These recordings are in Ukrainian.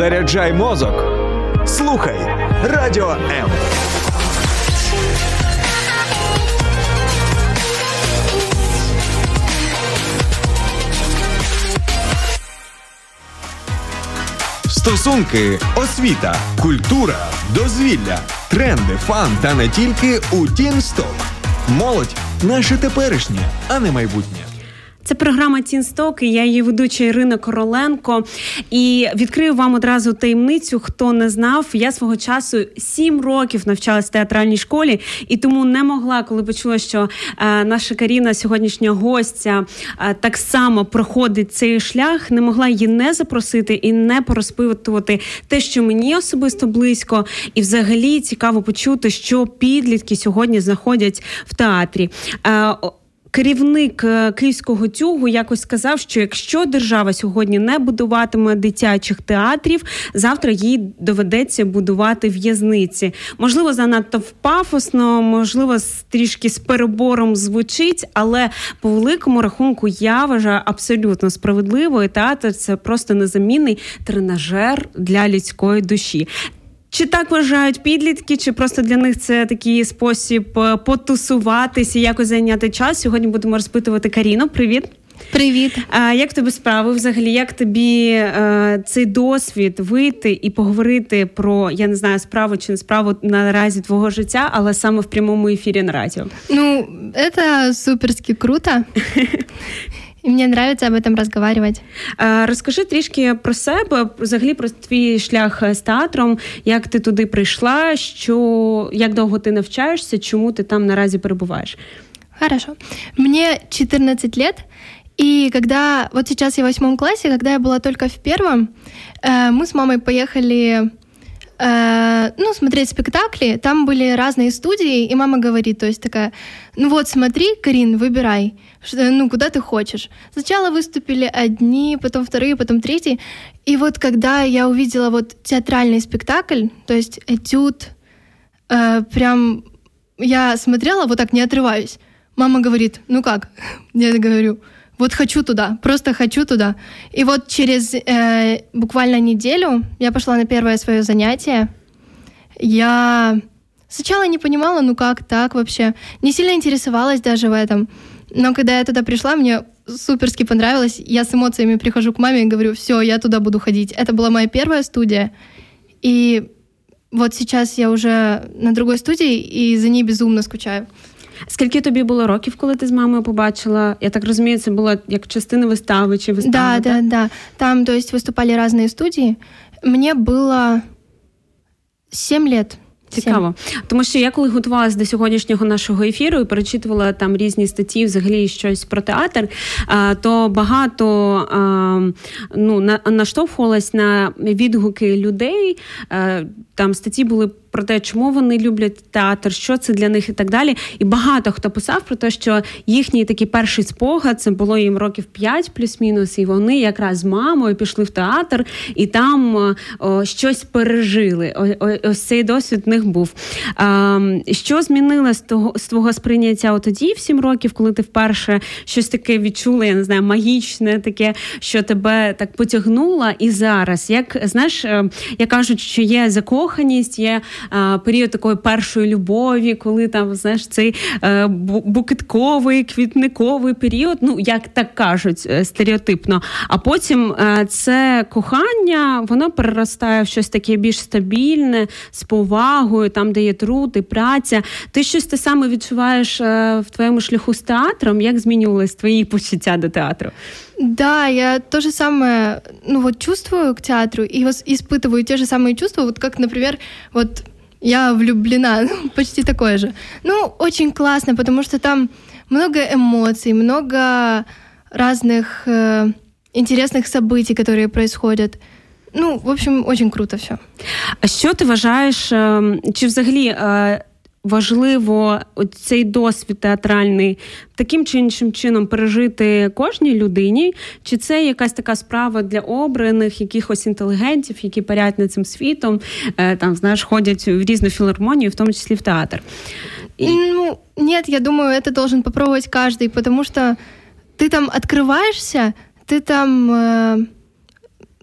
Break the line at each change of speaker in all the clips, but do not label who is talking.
Заряджай мозок. Слухай радіо М. Стосунки, освіта, культура, дозвілля, тренди, фан та не тільки у Тінсток. Молодь наше теперішнє, а не майбутнє.
Це програма Тінсток, і я її ведуча Ірина Короленко. І відкрию вам одразу таємницю. Хто не знав, я свого часу сім років навчалась в театральній школі, і тому не могла, коли почула, що е, наша Каріна, сьогоднішня гостя, е, так само проходить цей шлях, не могла її не запросити і не порозпитувати те, що мені особисто близько, і взагалі цікаво почути, що підлітки сьогодні знаходять в театрі. Керівник е, київського тюгу якось сказав, що якщо держава сьогодні не будуватиме дитячих театрів, завтра їй доведеться будувати в'язниці. Можливо, занадто пафосно, можливо, трішки з перебором звучить, але по великому рахунку я вважаю абсолютно справедливо. І театр це просто незамінний тренажер для людської душі. Чи так вважають підлітки, чи просто для них це такий спосіб е, потусуватися, якось зайняти час? Сьогодні будемо розпитувати Каріну. Привіт.
Привіт.
А як тобі справи? Взагалі, як тобі е, цей досвід вийти і поговорити про я не знаю справу чи не справу наразі твого життя, але саме в прямому ефірі на радіо?
Ну, це суперски круто. І мені подобається об этом розмовляти.
Розкажи трішки про себе, взагалі про твій шлях з театром, як ти туди прийшла, що як довго ти навчаєшся, чому ти там наразі перебуваєш?
Хорошо. Мне 14 лет, и когда, вот сейчас я в восьмом классе, когда я была только в первом, э, мы с мамой поехали э, ну, смотреть спектакли, там были разные студии, и мама говорит, то есть такая, ну вот смотри, Карин, выбирай, что, ну, куда ты хочешь. Сначала выступили одни, потом вторые, потом третьи, и вот когда я увидела вот театральный спектакль, то есть этюд, э, прям я смотрела, вот так не отрываюсь, мама говорит, ну как? Я говорю, вот хочу туда, просто хочу туда. И вот через э, буквально неделю я пошла на первое свое занятие. Я сначала не понимала, ну как так вообще, не сильно интересовалась даже в этом. Но когда я туда пришла, мне суперски понравилось. Я с эмоциями прихожу к маме и говорю, все, я туда буду ходить. Это была моя первая студия. И вот сейчас я уже на другой студии, и за ней безумно скучаю.
Скільки тобі було років, коли ти з мамою побачила? Я так розумію, це було як частина вистави чи вистави?
Да, да, да. Там, то есть, выступали разные студии. Мне было 7 лет.
Цікаво, тому що я коли готувалася до сьогоднішнього нашого ефіру і перечитувала там різні статті, взагалі щось про театр, то багато ну наштовхувалась на відгуки людей. Там статті були про те, чому вони люблять театр, що це для них і так далі. І багато хто писав про те, що їхній такий перший спогад це було їм років 5 плюс-мінус, і вони якраз з мамою пішли в театр і там о, щось пережили. О, о, ось цей досвід в них був. А, Що змінилось з того з твого сприйняття тоді, в 7 років, коли ти вперше щось таке відчула, я не знаю, магічне, таке, що тебе так потягнуло, і зараз, як знаєш, е, як кажуть, що є закоханість, є період такої першої любові, коли там знаєш цей е, букетковий, квітниковий період, ну як так кажуть е, стереотипно. А потім е, це кохання, воно переростає в щось таке більш стабільне, з повагою, там де є труд і праця. Ти щось те саме відчуваєш в твоєму шляху з театром? Як змінювались твої почуття до театру?
Да, я то же самое, ну вот чувствую к театру и испытываю те же самые чувства, вот как, например, вот я влюблена, почти такое же. Ну, очень классно, потому что там много эмоций, много разных э, интересных событий, которые происходят. Ну, в общем, очень круто все.
А що ти вважаєш, чи взагалі важливо цей досвід театральний таким чи іншим чином пережити кожній людині? Чи це якась така справа для обраних якихось інтелігентів, які парять над цим світом, е, там знаєш, ходять в різну філармонію, в тому числі в театр?
И... Ну, нет, я думаю, это должен попробовать каждый, потому что ты там открываешься, ты там... Э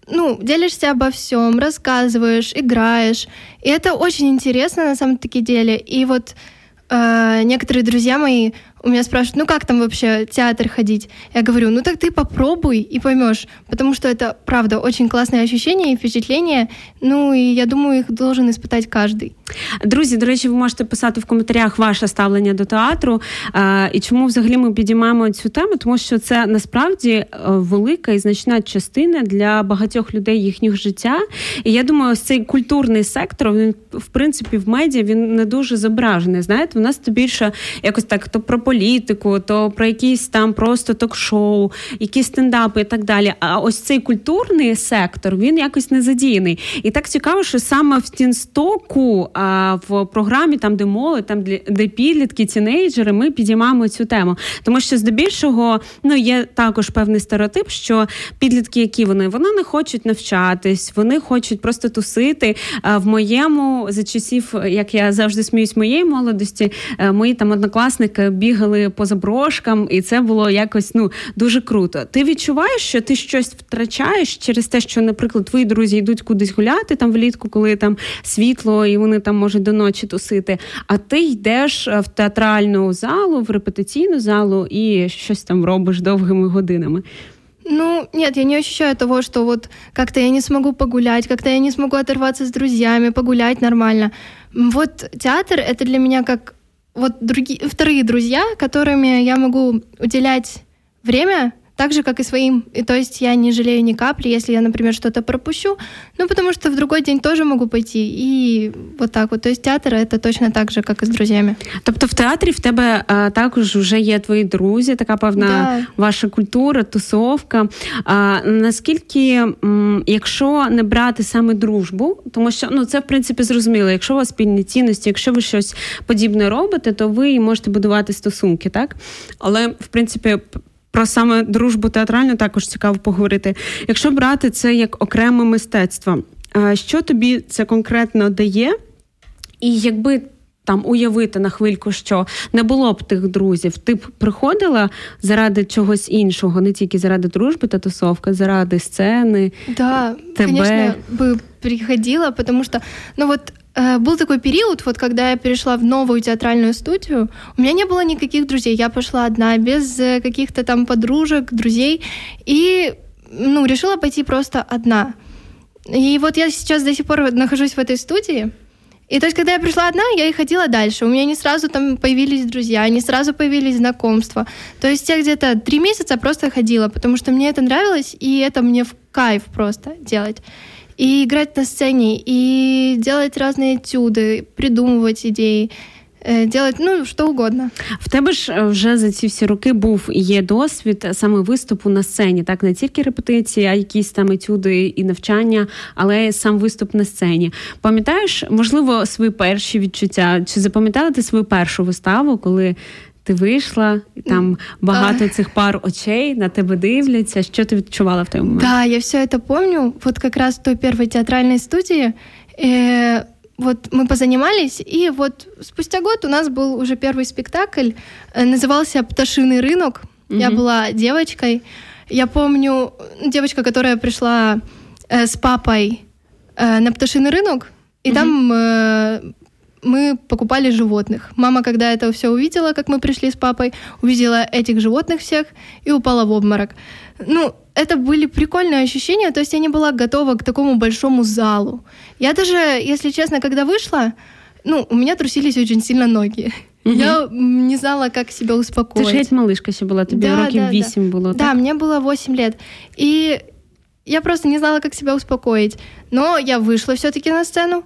ну, делишься обо всем, рассказываешь, играешь. И это очень интересно на самом-таки деле. И вот э, некоторые друзья мои у меня спрашивают, ну как там вообще театр ходить? Я говорю, ну так ты попробуй и поймешь, потому что это, правда, очень классное ощущение и впечатление, ну і я думаю, їх должен испытать каждый.
Друзі, до речі, ви можете писати в коментарях ваше ставлення до театру е, і чому взагалі ми підіймаємо цю тему, тому що це насправді е, велика і значна частина для багатьох людей їхнього життя. І я думаю, ось цей культурний сектор він в принципі в медіа він не дуже зображений. Знаєте, у нас то більше якось так то про політику, то про якісь там просто ток-шоу, якісь стендапи і так далі. А ось цей культурний сектор він якось не задіяний. І так цікаво, що саме в Тінстоку а, в програмі, там де молодь, там де підлітки, тінейджери, ми підіймаємо цю тему. Тому що здебільшого ну є також певний стереотип, що підлітки, які вони вони не хочуть навчатись, вони хочуть просто тусити. В моєму за часів, як я завжди сміюсь, моєї молодості, е, мої там однокласники бігали бігали по заброшкам, і це було якось ну дуже круто. Ти відчуваєш, що ти щось втрачаєш через те, що, наприклад, твої друзі йдуть кудись гуляти там влітку, коли там світло, і вони там можуть до ночі тусити. А ти йдеш в театральну залу, в репетиційну залу і щось там робиш довгими годинами.
Ну, нет, я не ощущаю того, что вот как-то я не смогу погулять, как-то я не смогу оторваться с друзьями, погулять нормально. Вот театр — это для меня как вот другие, вторые друзья, которыми я могу уделять время так же, как и своим. И то есть я не жалею ни капли, если я, например, что-то пропущу, ну, потому что в другой день тоже могу пойти. І вот так от. То есть театр — це точно так же, як і з друзями.
Тобто в театрі в тебе а, також вже є твої друзі, така певна да. ваша культура, тусовка. А, Наскільки, м, якщо не брати саме дружбу, тому що ну це в принципі зрозуміло, якщо у вас спільні цінності, якщо ви щось подібне робите, то ви можете будувати стосунки, так? Але в принципі про саме дружбу театральну також цікаво поговорити. Якщо брати це як окреме мистецтво, що тобі це конкретно дає? І якби там уявити на хвильку, що не було б тих друзів, ти б приходила заради чогось іншого, не тільки заради дружби та тусовки, заради сцени.
Да, тебе. конечно, бы приходила, потому что, ну вот Э, был такой период, вот когда я перешла в новую театральную студию, у меня не было никаких друзей, я пошла одна, без э, каких-то там подружек, друзей, и ну, решила пойти просто одна. И вот я сейчас до сих пор нахожусь в этой студии, И то есть, когда я пришла одна, я и ходила дальше. У меня не сразу там появились друзья, не сразу появились знакомства. То есть я где-то три месяца просто ходила, потому что мне это нравилось, и это мне в кайф просто делать. и играть на сцене, и делать разные этюды, придумывать идеи. Делать ну що угодно.
В тебе ж вже за ці всі роки був і є досвід саме виступу на сцені, так не тільки репетиції, а якісь там етюди і навчання, але сам виступ на сцені. Пам'ятаєш, можливо, свої перші відчуття? Чи запам'ятала ти свою першу виставу, коли ти вийшла, і там багато а... цих пар очей на тебе дивляться. Що ти відчувала в той момент?
Да, я все это помню. Вот как раз в той первой театральной студии э, вот мы позанимались, и вот спустя год у нас был уже первый спектакль, э, назывался «Пташиный рынок». Угу. Я была девочкой. Я помню девочка, которая пришла э, с папой э, на пташиный рынок, и угу. там э, мы покупали животных. Мама, когда это все увидела, как мы пришли с папой, увидела этих животных всех и упала в обморок. Ну, это были прикольные ощущения, то есть я не была готова к такому большому залу. Я даже, если честно, когда вышла, ну, у меня трусились очень сильно ноги. Угу. Я не знала, как себя успокоить.
Ты же ведь малышка еще была, тебе да, років да, 8
да.
было,
так? Да, мне было 8 лет. И я просто не знала, как себя успокоить. Но я вышла все-таки на сцену,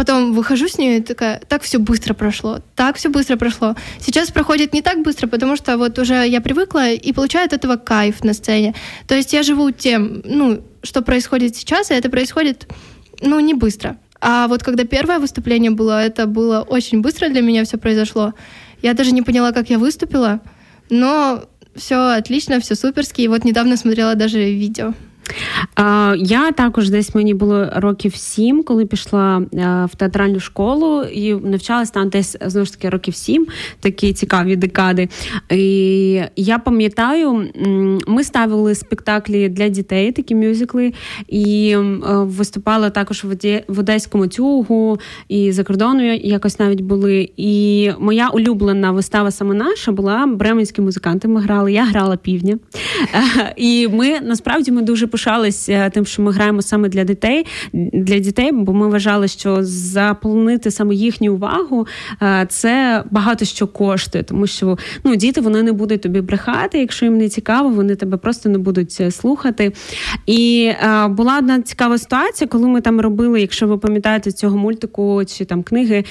Потом выхожу с нее и такая, так все быстро прошло, так все быстро прошло. Сейчас проходит не так быстро, потому что вот уже я привыкла и получаю от этого кайф на сцене. То есть я живу тем, ну, что происходит сейчас, и это происходит, ну, не быстро. А вот когда первое выступление было, это было очень быстро для меня все произошло. Я даже не поняла, как я выступила, но все отлично, все суперски. И вот недавно смотрела даже видео.
Я також десь мені було років сім, коли пішла в театральну школу і навчалася там десь знову ж таки років сім, такі цікаві декади. І Я пам'ятаю, ми ставили спектаклі для дітей, такі мюзикли, і виступала також в Одеському тюгу і за кордоном якось навіть були. І моя улюблена вистава саме наша була бременські музиканти. Ми грали, я грала півдня. І ми насправді ми дуже пишалися тим, що ми граємо саме для дітей, для дітей, бо ми вважали, що заполонити саме їхню увагу е, це багато що коштує, тому що ну діти вони не будуть тобі брехати, якщо їм не цікаво, вони тебе просто не будуть е, слухати. І е, була одна цікава ситуація, коли ми там робили, якщо ви пам'ятаєте цього мультику чи там книги,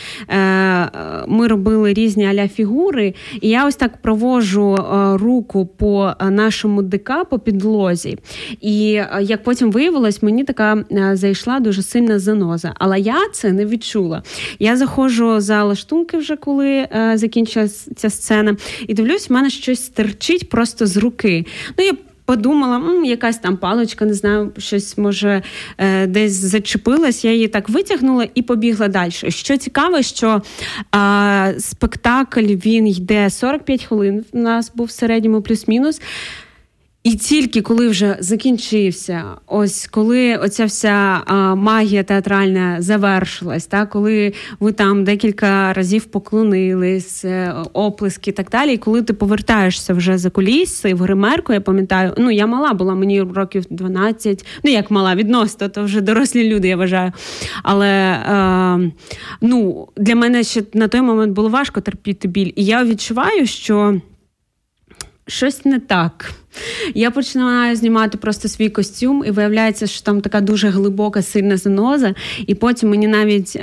ми робили різні аля фігури, і я ось так провожу руку по нашому ДК по підлозі. І як потім виявилось, мені така е, зайшла дуже сильна заноза. Але я це не відчула. Я заходжу за лаштунки вже коли е, закінчилася ця сцена, і дивлюсь, в мене щось терчить просто з руки. Ну, я Подумала, М, якась там паличка, не знаю, щось може е, десь зачепилась. Я її так витягнула і побігла далі. Що цікаво, що е, спектакль він йде 45 хвилин. У нас був в середньому плюс-мінус. І тільки коли вже закінчився, ось коли оця вся а, магія театральна завершилась, та коли ви там декілька разів поклонились, е, оплески і так далі. І коли ти повертаєшся вже за куліси в гримерку, я пам'ятаю, ну я мала була, мені років 12, ну як мала відносно, то вже дорослі люди, я вважаю. Але а, е, ну, для мене ще на той момент було важко терпіти біль. І я відчуваю, що щось не так. Я починаю знімати просто свій костюм, і виявляється, що там така дуже глибока, сильна заноза. І потім мені навіть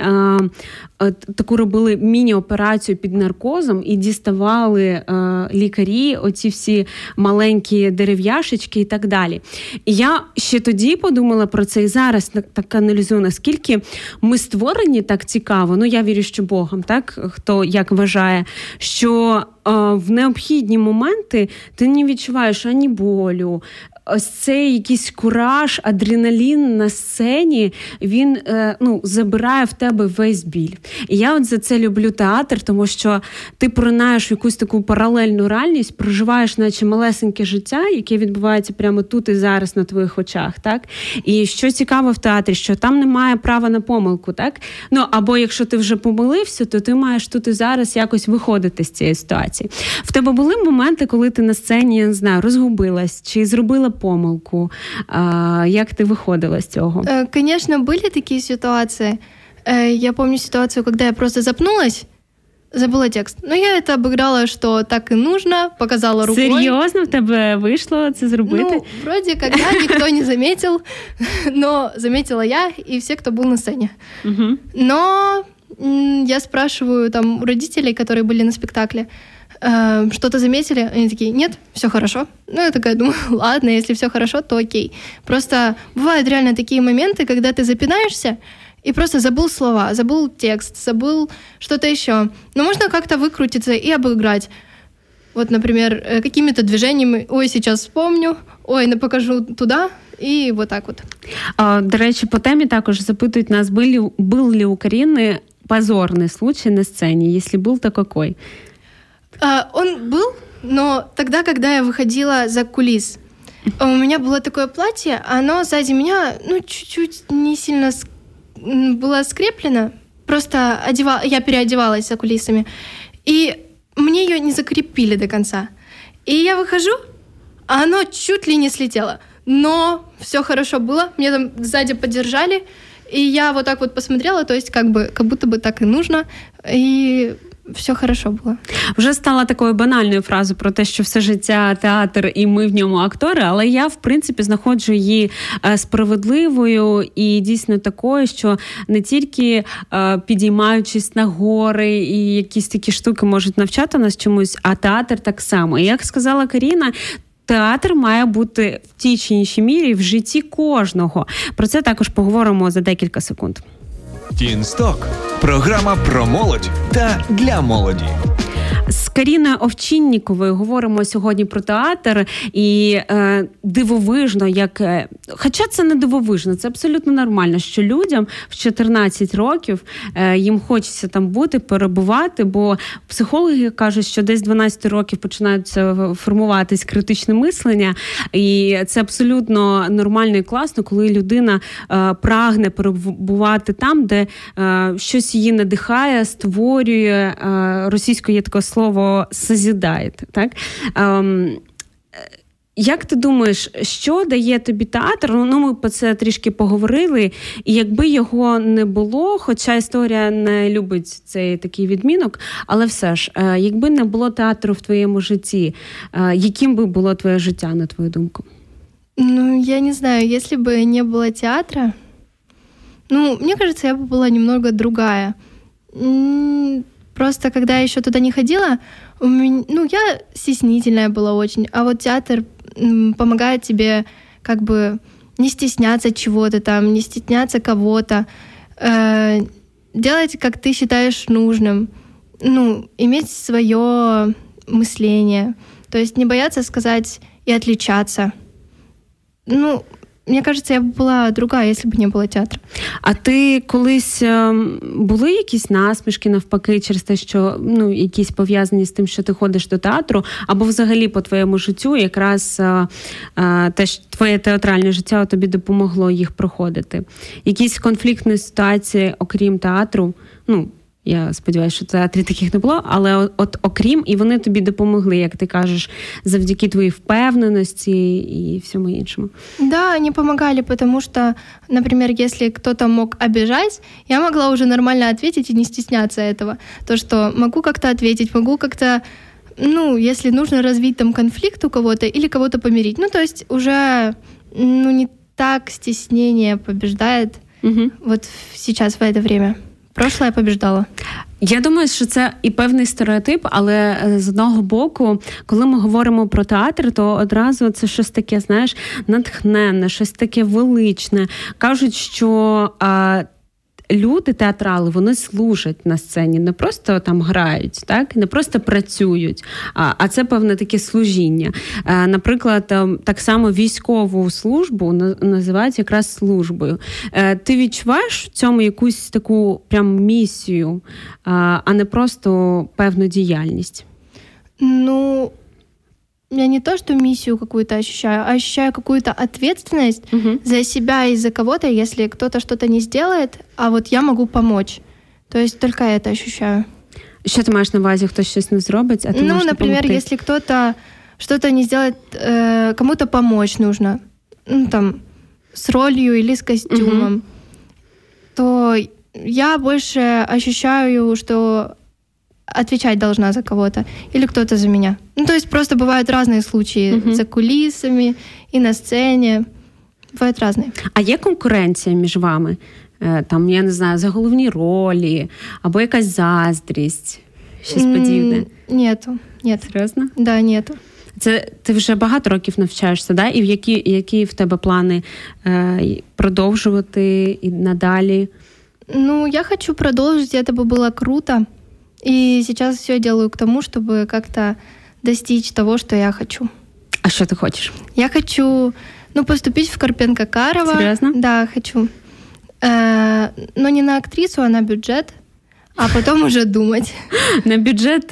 таку робили міні-операцію під наркозом і діставали а, лікарі, оці всі маленькі дерев'яшечки і так далі. І я ще тоді подумала про це і зараз так аналізую, наскільки ми створені так цікаво. Ну я вірю, що Богом, так хто як вважає, що в необхідні моменти ти не відчуваєш ані болю, ось цей якийсь кураж, адреналін на сцені, він е, ну, забирає в тебе весь біль. І я от за це люблю театр, тому що ти пронаєш якусь таку паралельну реальність, проживаєш, наче малесеньке життя, яке відбувається прямо тут і зараз на твоїх очах. так? І що цікаво в театрі, що там немає права на помилку, так? Ну або якщо ти вже помилився, то ти маєш тут і зараз якось виходити з цієї ситуації. В тебе були моменти, коли ти на сцені я не знаю, розгубилась чи зробила помилку. Як ты выходила с цього?
Э, конечно, были такие ситуации. Э, я помню ситуацию, когда я просто запнулась, Забула текст. Ну, я это обыграла, что так и нужно, показала рукой.
Серьезно, в тебе вийшло це зробити?
Ну, вроде как, да, никто не заметил, но заметила я и все, кто был на сцене. Но я спрашиваю там у родителей, которые были на спектакле, э, что-то заметили? Они такие, нет, все хорошо. Ну, я такая думаю, ладно, если все хорошо, то окей. Просто бывают реально такие моменты, когда ты запинаешься, и просто забыл слова, забыл текст, забыл что-то еще. Но можно как-то выкрутиться и обыграть. Вот, например, э, какими-то движениями, ой, сейчас вспомню, ой, ну покажу туда, і вот так от.
А, До речі, по темі також запитують нас, был был ли у Карины позорный случай на сцене? Если был, то какой?
А, он был, но тогда, когда я выходила за кулис, у меня было такое платье, оно сзади меня, ну, чуть-чуть не сильно было скреплено. Просто одевал, я переодевалась за кулисами. И мне ее не закрепили до конца. И я выхожу, а оно чуть ли не слетело. Но все хорошо было. Мне там сзади поддержали. И я вот так вот посмотрела, то есть как бы, как будто бы так и нужно. И все хорошо було.
Вже стала такою банальною фразою про те, що все життя театр і ми в ньому актори, але я в принципі знаходжу її е, справедливою і дійсно такою, що не тільки е, підіймаючись на гори і якісь такі штуки можуть навчати нас чомусь, а театр так само. І як сказала Каріна, театр має бути в тій чи іншій мірі в житті кожного. Про це також поговоримо за декілька секунд.
Тінсток програма про молодь та для молоді.
Каріною Овчинніковою говоримо сьогодні про театр. І е, дивовижно, як е, хоча це не дивовижно, це абсолютно нормально, що людям в 14 років е, їм хочеться там бути, перебувати, бо психологи кажуть, що десь 12 років починаються формуватись критичне мислення, і це абсолютно нормально і класно, коли людина е, прагне перебувати там, де е, щось її надихає, створює е, російською є таке слово созідає. Так? Ем, як ти думаєш, що дає тобі театр? Ну, ми про це трішки поговорили, і якби його не було, хоча історія не любить цей такий відмінок, але все ж, е, якби не було театру в твоєму житті, е, яким би було твоє життя, на твою думку?
Ну, я не знаю, если бы не было театра, ну, мне кажется, я бы была немного другая. Просто когда я еще туда не ходила, у меня, ну, я стеснительная была очень, а вот театр помогает тебе как бы не стесняться чего-то там, не стесняться кого-то, э, делать, как ты считаешь нужным, ну, иметь свое мышление, то есть не бояться сказать и отличаться. Ну, Мені кажеться, я б була друга, якщо б не було театру.
А ти колись ем, були якісь насмішки навпаки, через те, що ну якісь пов'язані з тим, що ти ходиш до театру, або взагалі по твоєму життю, якраз е, е, те, що твоє театральне життя тобі допомогло їх проходити? Якісь конфліктні ситуації, окрім театру, ну я сподіваюся, що театрі таких не було, але от окрім, і вони тобі допомогли, як ти кажеш, завдяки твоїй впевненості і всьому іншому.
Да, они помогали, потому что, например, если кто-то мог обижать, я могла уже нормально ответить и не стесняться этого. То, что могу как-то ответить, могу как-то ну, если нужно развить там конфликт у кого-то или кого-то помирить. Ну, то есть уже ну, не так стеснение побеждает угу. вот сейчас в это время. Прошлое побіждало.
Я думаю, що це і певний стереотип, але е, з одного боку, коли ми говоримо про театр, то одразу це щось таке, знаєш, натхненне, щось таке величне. Кажуть, що. А, люди, театрали, вони служать на сцені, не просто там грають, так не просто працюють, а а це певне таке служіння. Е, наприклад, е, так само військову службу називають якраз службою. Е, ти відчуваєш в цьому якусь таку прям місію, а не просто певну діяльність?
Ну, я не то, что миссию какую-то ощущаю, а ощущаю какую-то ответственность угу. за себя и за кого-то, если кто-то что-то не сделает, а вот я могу помочь. То есть только это ощущаю.
Что ты маешь на увазі, хтось щось не зробить, а ти
Ну, например, допомогти? если кто-то что-то не сделает, э, кому-то помочь нужно, ну, там, с ролью или с костюмом, угу. то я больше ощущаю, что отвечать должна за кого-то, или кто-то за меня. Ну, то есть просто бывают разные случаи угу. за кулисами и на сцене. Бувають різні.
А є конкуренція між вами? Там, я не знаю, за головні ролі, або якась заздрість, щось подібне?
Нету. Нет.
Серйозно?
Да, нету.
Це ти вже багато років навчаєшся, да? І в які які в тебе плани е, продовжувати і надалі?
Ну, я хочу продовжити, це би було круто. И сейчас все делаю к тому, чтобы как-то достичь того, что я хочу.
А что ты хочешь?
Я хочу, ну, поступить в Карпенко Карова.
Серьезно?
Да, хочу. Э, но не на актрису, а на бюджет. А потом уже думать.
На бюджет.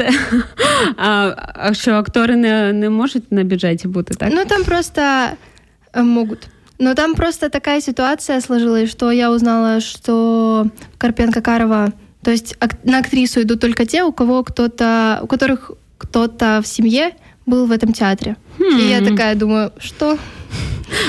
А, а що актори не, не можуть на бюджеті бути, так?
Ну там просто э, могут. Но там просто такая ситуация сложилась, что я узнала, что Карпенко Карова То есть на актрису идут только те, у кого кто-то, у которых кто-то в семье был в этом театре. Хм. И я такая думаю, что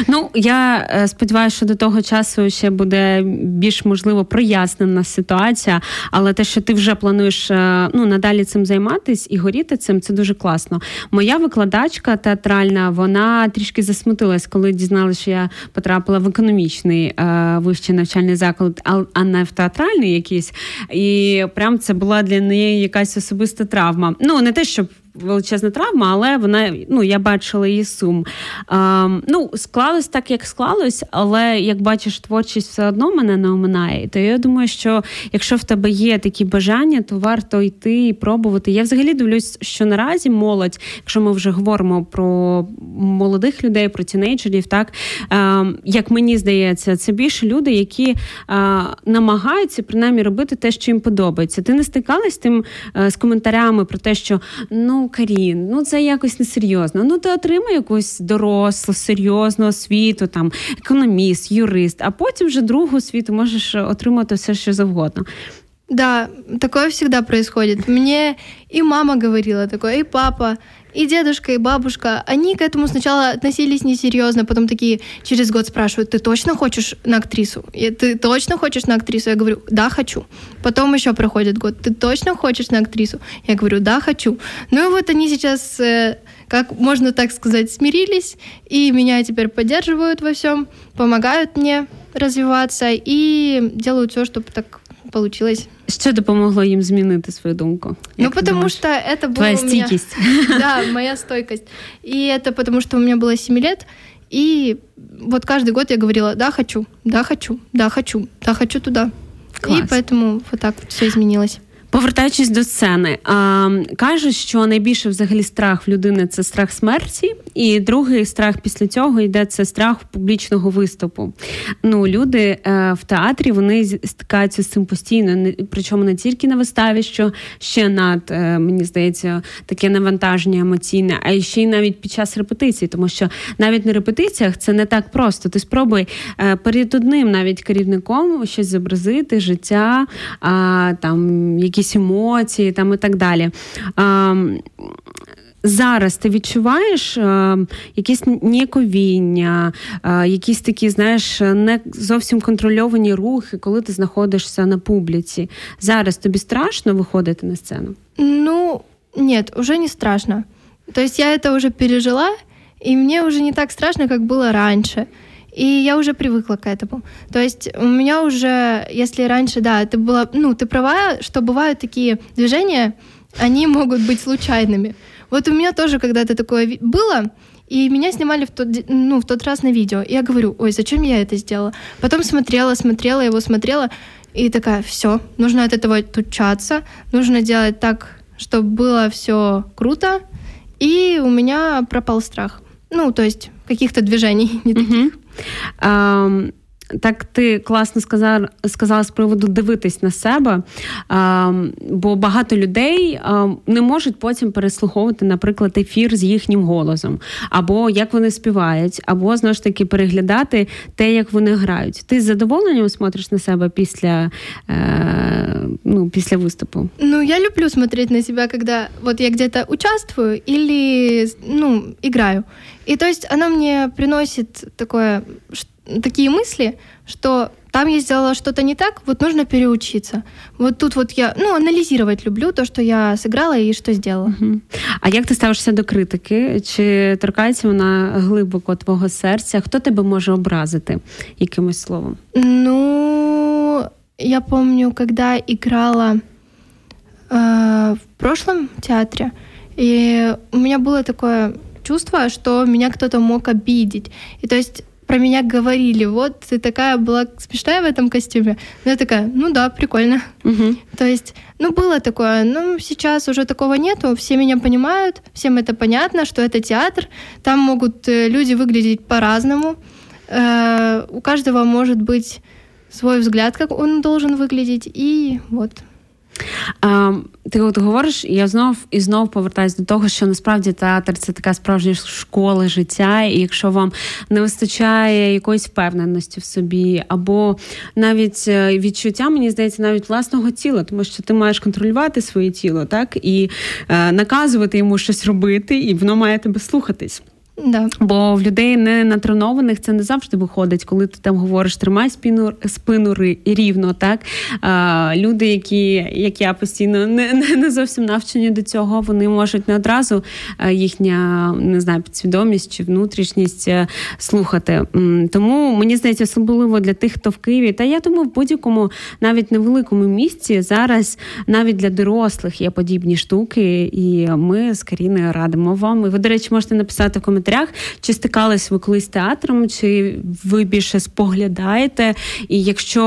Ну я е, сподіваюся, що до того часу ще буде більш можливо прояснена ситуація, але те, що ти вже плануєш е, ну надалі цим займатися і горіти цим, це дуже класно. Моя викладачка театральна, вона трішки засмутилась, коли дізналася, що я потрапила в економічний е, вищий навчальний заклад, а не в театральний якийсь. І прям це була для неї якась особиста травма. Ну не те, щоб величезна травма, але вона ну я бачила її сум. А, Ну, склалось так, як склалось, але як бачиш, творчість все одно мене не оминає. То я думаю, що якщо в тебе є такі бажання, то варто йти і пробувати. Я взагалі дивлюсь, що наразі молодь, якщо ми вже говоримо про молодих людей, про тінейджерів, так а, як мені здається, це більше люди, які а, намагаються принаймні робити те, що їм подобається. Ти не стикалась з тим а, з коментарями про те, що ну Карін, ну це якось несерйозно. Ну ти отримай якусь дорослу, серйозну освіту, там економіст, юрист, а потім вже другу освіту можеш отримати все, що завгодно.
Да, такое всегда происходит. Мне и мама говорила такое, и папа, и дедушка, и бабушка. Они к этому сначала относились несерьезно, потом такие через год спрашивают, ты точно хочешь на актрису? И ты точно хочешь на актрису? Я говорю, да, хочу. Потом еще проходит год, ты точно хочешь на актрису? Я говорю, да, хочу. Ну и вот они сейчас э, как можно так сказать, смирились, и меня теперь поддерживают во всем, помогают мне развиваться и делают все, чтобы так получилось.
Що допомогло їм змінити свою думку?
Ну, потому думаешь? что это было
Твоя стійкість.
Меня... Да, моя стойкость. И это потому, что у меня было 7 лет, и вот каждый год я говорила, да, хочу, да, хочу, да, хочу, да, хочу туда. Класс. И поэтому вот так вот все изменилось.
Повертаючись до сцени, а, кажуть, що найбільше взагалі страх в людини це страх смерті, і другий страх після цього йде це страх публічного виступу. Ну, Люди е, в театрі вони стикаються з цим постійно, причому не тільки на виставі, що ще над, е, мені здається, таке навантаження емоційне, а ще й навіть під час репетиції, тому що навіть на репетиціях це не так просто. Ти спробуй е, перед одним навіть керівником щось зобразити, життя, а, там якісь якісь емоції там і так далі. Зараз ти відчуваєш е, якесь ніяковіння, е, якісь такі, знаєш, не зовсім контрольовані рухи, коли ти знаходишся на публіці. Зараз тобі страшно виходити на сцену?
Ну, нет, уже не страшно. То есть я это уже пережила, и мне уже не так страшно, как было раньше. И я уже привыкла к этому. То есть у меня уже, если раньше, да, это было, ну, ты права, что бывают такие движения, они могут быть случайными. Вот у меня тоже когда-то такое было, и меня снимали в тот, ну, в тот раз на видео. И я говорю, ой, зачем я это сделала? Потом смотрела, смотрела его, смотрела, и такая, все, нужно от этого отучаться, нужно делать так, чтобы было все круто. И у меня пропал страх. Ну, то есть каких-то движений не таких.
Um, Так, ти класно сказав, сказала з приводу дивитись на себе, а, бо багато людей а, не можуть потім переслуховувати, наприклад, ефір з їхнім голосом, або як вони співають, або знову ж таки переглядати те, як вони грають. Ти з задоволенням смотриш на себе після е, ну, після виступу?
Ну, я люблю смотреть на себя, когда вот я где-то участвую или ну, играю. И то есть оно мне приносит такое такие мысли, что там я сделала что-то не так, вот нужно переучиться. Вот тут вот я ну, аналізувати люблю то, що я сыграла і що зробила.
Угу. А як ти ставишся до критики? Чи торкається вона глибоко твого серця? Хто тебе може образити якимось словом?
Ну, я помню, когда играла э, в прошлом театре, и у меня было такое чувство, что меня кто-то мог обидеть. И то есть про меня говорили, вот ты такая была смешная в этом костюме. Ну, я такая, ну да, прикольно. Угу. То есть, ну было такое, ну сейчас уже такого нету, все меня понимают, всем это понятно, что это театр, там могут э, люди выглядеть по-разному, э, у каждого может быть свой взгляд, как он должен выглядеть, и вот.
А, Ти от говориш, я знов і знов повертаюся до того, що насправді театр це така справжня школа життя, і якщо вам не вистачає якоїсь впевненості в собі, або навіть е, відчуття, мені здається, навіть власного тіла, тому що ти маєш контролювати своє тіло, так і е, наказувати йому щось робити, і воно має тебе слухатись.
Да.
Бо в людей не натренованих це не завжди виходить, коли ти там говориш, тримай спину спину рівно. Так а, люди, які як я постійно не, не зовсім навчені до цього, вони можуть не одразу їхня не знаю, підсвідомість чи внутрішність е, слухати. Тому мені здається, особливо для тих, хто в Києві, та я думаю, в будь-якому навіть невеликому місці зараз навіть для дорослих є подібні штуки, і ми з Каріною радимо вам. І ви, до речі, можете написати в коментарях, чи стикались ви колись з театром, чи ви більше споглядаєте. І якщо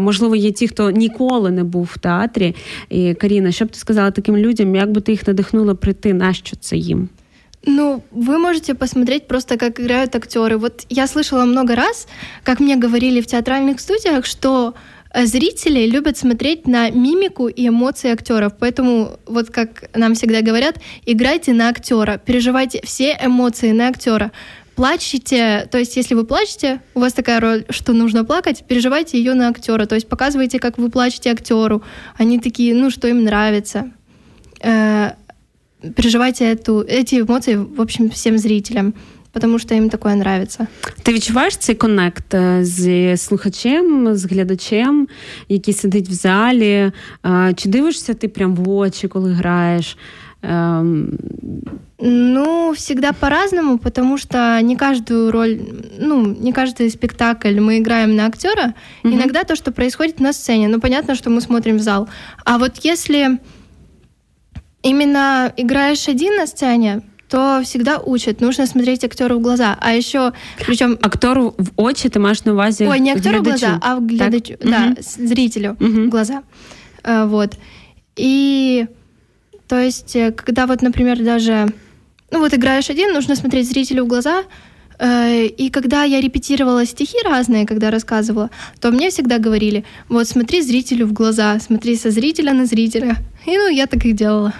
можливо є ті, хто ніколи не був в театрі, і Каріна, що б ти сказала таким людям, як би ти їх надихнула прийти, на що це їм?
Ну, вы можете посмотреть просто, как играют актеры. Вот я слышала много раз, как мне говорили в театральных студиях, что э, зрители любят смотреть на мимику и эмоции актеров. Поэтому, вот как нам всегда говорят, играйте на актера, переживайте все эмоции на актера. Плачете, то есть если вы плачете, у вас такая роль, что нужно плакать, переживайте ее на актера, то есть показывайте, как вы плачете актеру. Они такие, ну, что им нравится э, переживайте эту, эти эмоции, в общем, всем зрителям Тому що їм таке нравиться.
Ти відчуваєш цей коннект з слухачем, з глядачем, який сидить в залі? Чи дивишся ти прям в очі, коли граєш?
Ну, всегда по-разному, потому что не каждую роль, ну, не каждый спектакль мы играем на актера. Mm-hmm. Иногда то, что происходит на сцене, ну, понятно, что мы смотрим в зал. А вот если именно играешь один на сцене, то всегда учат. Нужно смотреть актеру в глаза. А еще, причем...
Актеру в очи ты маешь на увазе
Ой, не актеру в глаза, а в глядачу, так? да, угу. зрителю угу. в глаза. А, вот. И, то есть, э, когда вот, например, даже... Ну вот играешь один, нужно смотреть зрителю в глаза, э, и когда я репетировала стихи разные, когда рассказывала, то мне всегда говорили, вот смотри зрителю в глаза, смотри со зрителя на зрителя. І ну я так і делала.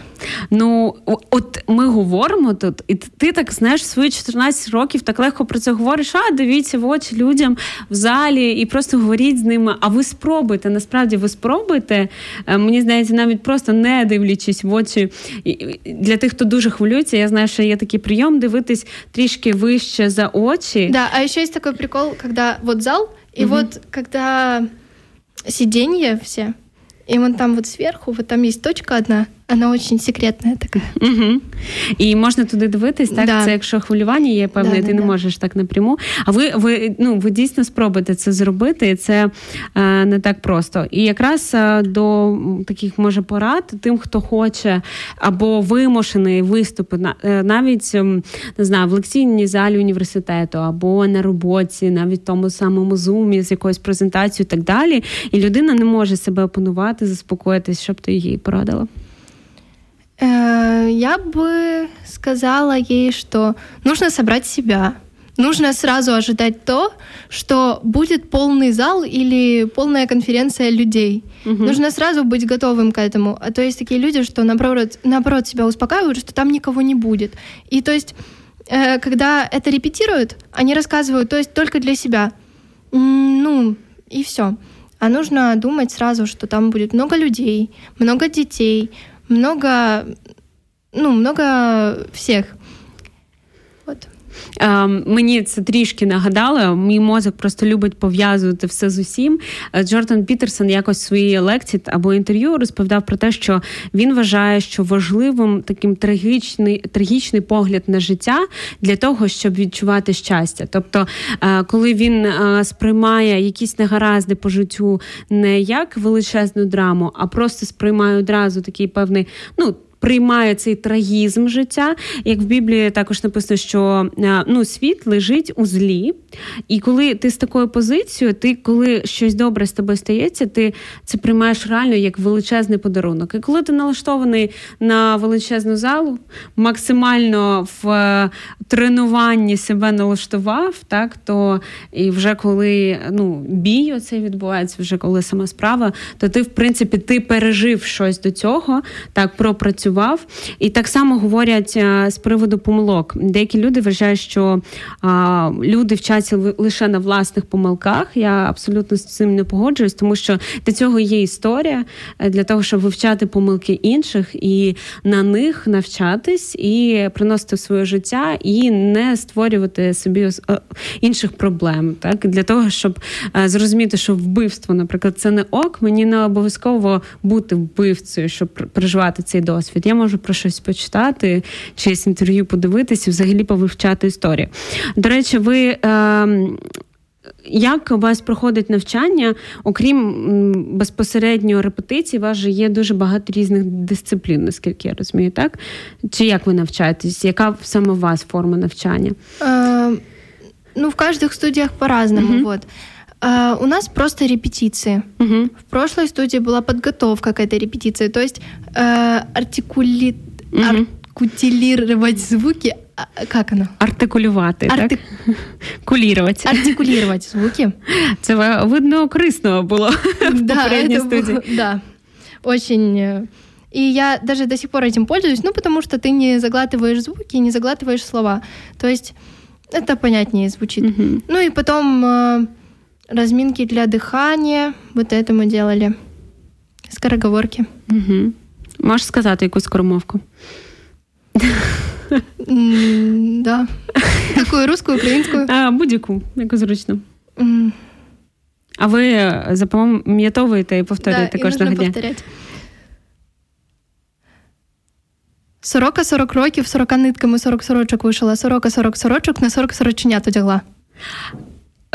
Ну, от ми говоримо тут, і ти так знаєш свої 14 років так легко про це говориш. А дивіться в очі людям в залі і просто говоріть з ними. А ви спробуйте. Насправді ви спробуйте. Е, мені здається, навіть просто не дивлячись в очі. Для тих, хто дуже хвилюється, я знаю, що є такий прийом дивитись трішки вище за очі.
Да, а ще є такий прикол, коли вот зал, і угу. от коли сидіння всі. И вон там вот сверху, вот там есть точка одна, вона очень секретна така.
Угу. І можна туди дивитись, так? Да. Це якщо хвилювання є певне, да, ти да, не можеш так напряму. А ви ви, ну, ви дійсно спробуєте це зробити, і це е, не так просто. І якраз е, до таких може порад тим, хто хоче або вимушений виступи, е, навіть не знаю, в лекційній залі університету, або на роботі, навіть в тому самому зумі з якоюсь презентацією і так далі. І людина не може себе опанувати, заспокоїтись, щоб ти їй порадила.
Э, я бы сказала ей, что нужно собрать себя. Нужно сразу ожидать то, что будет полный зал или полная конференция людей. Угу. Нужно сразу быть готовым к этому. А то есть такие люди, что наоборот, наоборот себя успокаивают, что там никого не будет. И то есть, э, когда это репетируют, они рассказывают, то есть только для себя. Ну, и все. А нужно думать сразу, что там будет много людей, много детей, много, ну, много всех.
Вот. Мені це трішки нагадало. Мій мозок просто любить пов'язувати все з усім. Е, Джордан Пітерсон якось в своїй лекції або інтерв'ю розповідав про те, що він вважає, що важливим таким трагічний трагічний погляд на життя для того, щоб відчувати щастя. Тобто, е, коли він е, сприймає якісь негаразди по життю не як величезну драму, а просто сприймає одразу такий певний, ну приймає цей трагізм життя. Як в Біблії також написано, що е, ну, світ лежить у злі, і коли ти з такою позицією, ти коли щось добре з тобою стається, ти це приймаєш реально як величезний подарунок. І коли ти налаштований на величезну залу, максимально в е, тренуванні себе налаштував, так то і вже коли ну, бій оцей відбувається, вже коли сама справа, то ти, в принципі, ти пережив щось до цього, так пропрацював працював. І так само говорять з приводу помилок. Деякі люди вважають, що люди вчаться лише на власних помилках. Я абсолютно з цим не погоджуюсь, тому що для цього є історія, е, для того, щоб вивчати помилки інших і на них навчатись і приносити в своє життя, і не створювати собі е, інших проблем. Так Для того, щоб е, зрозуміти, що вбивство, наприклад, це не ок, мені не обов'язково бути вбивцею, щоб переживати цей досвід. Я можу про щось почитати, чиєсь інтерв'ю подивитися, взагалі повивчати історію. До речі, ви. Е, як у вас проходить навчання, окрім безпосередньо репетицій, у вас же є дуже багато різних дисциплін, наскільки я розумію, так? Чи як ви навчаєтесь? Яка саме у вас форма навчання?
Э, ну, в каждых студиях по-разному. Вот. Uh, у нас просто репетиции. Uh-huh. В прошлой студии была подготовка к этой репетиции, то есть uh, артикули... uh-huh. артикулировать звуки как оно?
Артикулювати, Арти... так? Кулірувати.
Артикулировать звуки.
Це видно корисно було в да, попередней студии.
Да, очень... Э, и я даже до сих пор этим пользуюсь, ну, потому что ты не заглатываешь звуки, не заглатываешь слова. То есть это понятнее звучит. Угу. Ну и потом э, разминки для дыхания. Вот это мы делали. Скороговорки.
Угу. Можеш сказати якусь скоромовку?
Да. Такою русскою, українською?
А, Будь-яку, яку зручно. А ви запам'ятовуєте і повторюєте
да,
кожного дня?
повторять. Сорока сорок років, сорока нитками сорок сорочок вишила, сорока сорок сорочок, на сорок сороченят одягла.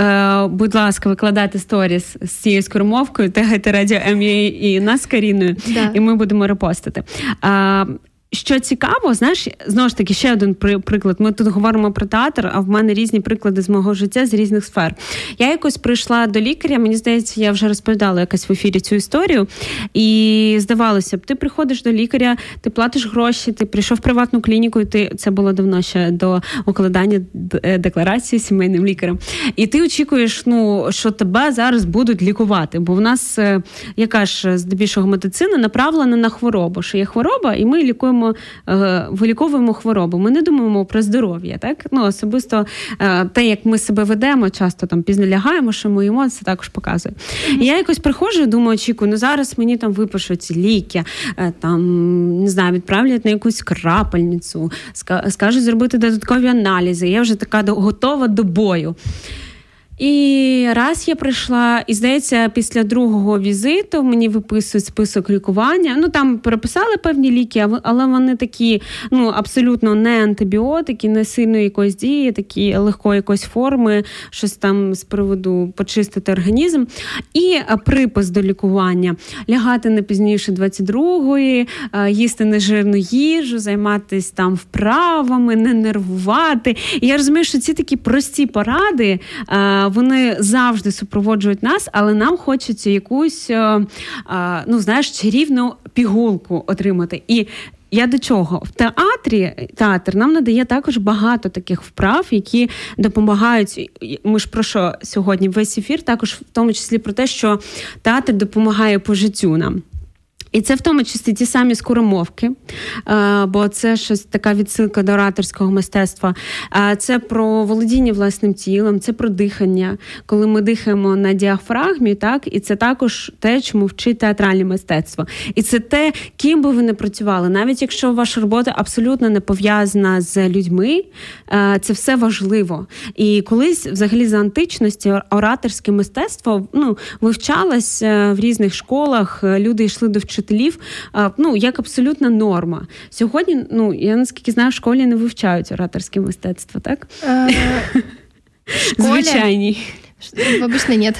Е, Будь ласка, викладайте сторіс з цією скоромовкою, тегайте радіо МЮА і нас Каріною, да. і ми будемо репостити. Е, що цікаво, знаєш, знову ж таки, ще один приклад. Ми тут говоримо про театр, а в мене різні приклади з мого життя з різних сфер. Я якось прийшла до лікаря, мені здається, я вже розповідала якась в ефірі цю історію. І здавалося б, ти приходиш до лікаря, ти платиш гроші, ти прийшов в приватну клініку, і ти це було давно ще до укладання е, декларації сімейним лікарем. І ти очікуєш, ну що тебе зараз будуть лікувати. Бо в нас е, яка ж здебільшого медицина направлена на хворобу, що є хвороба, і ми лікуємо лікуємо, е, виліковуємо хворобу. Ми не думаємо про здоров'я. Так ну особисто е, те, як ми себе ведемо, часто там пізно лягаємо, що моїмо, це також показує. І я якось приходжу, думаю, очікую, ну зараз мені там випишуть ліки, е, там не знаю, відправлять на якусь крапельницю, скажуть зробити додаткові аналізи. Я вже така готова до бою. І раз я прийшла, і здається, після другого візиту мені виписують список лікування. Ну там переписали певні ліки, але вони такі ну абсолютно не антибіотики, не сильної якоїсь дії, такі легкої якоїсь форми, щось там з приводу почистити організм. І припис до лікування: лягати не пізніше 22-ї, їсти нежирну їжу, займатися там вправами, не нервувати. І я розумію, що ці такі прості поради вони завжди супроводжують нас, але нам хочеться якусь е, е, ну знаєш чарівну пігулку отримати. І я до чого? В театрі театр нам надає також багато таких вправ, які допомагають. Ми ж про що сьогодні весь ефір, також в тому числі про те, що театр допомагає по життю нам. І це в тому числі ті самі скоромовки, е, бо це щось така відсилка до ораторського мистецтва. Це про володіння власним тілом, це про дихання, коли ми дихаємо на діафрагмі, так і це також те, чому вчить театральне мистецтво. І це те, ким би ви не працювали, навіть якщо ваша робота абсолютно не пов'язана з людьми, е, це все важливо. І колись, взагалі, за античності ораторське мистецтво ну вивчалось е, в різних школах. Люди йшли до вчителів вчителів ну як абсолютна норма. Сьогодні, ну я наскільки знаю, в школі не вивчають ораторське мистецтво, так? Е, Звичайні.
Обычно ні.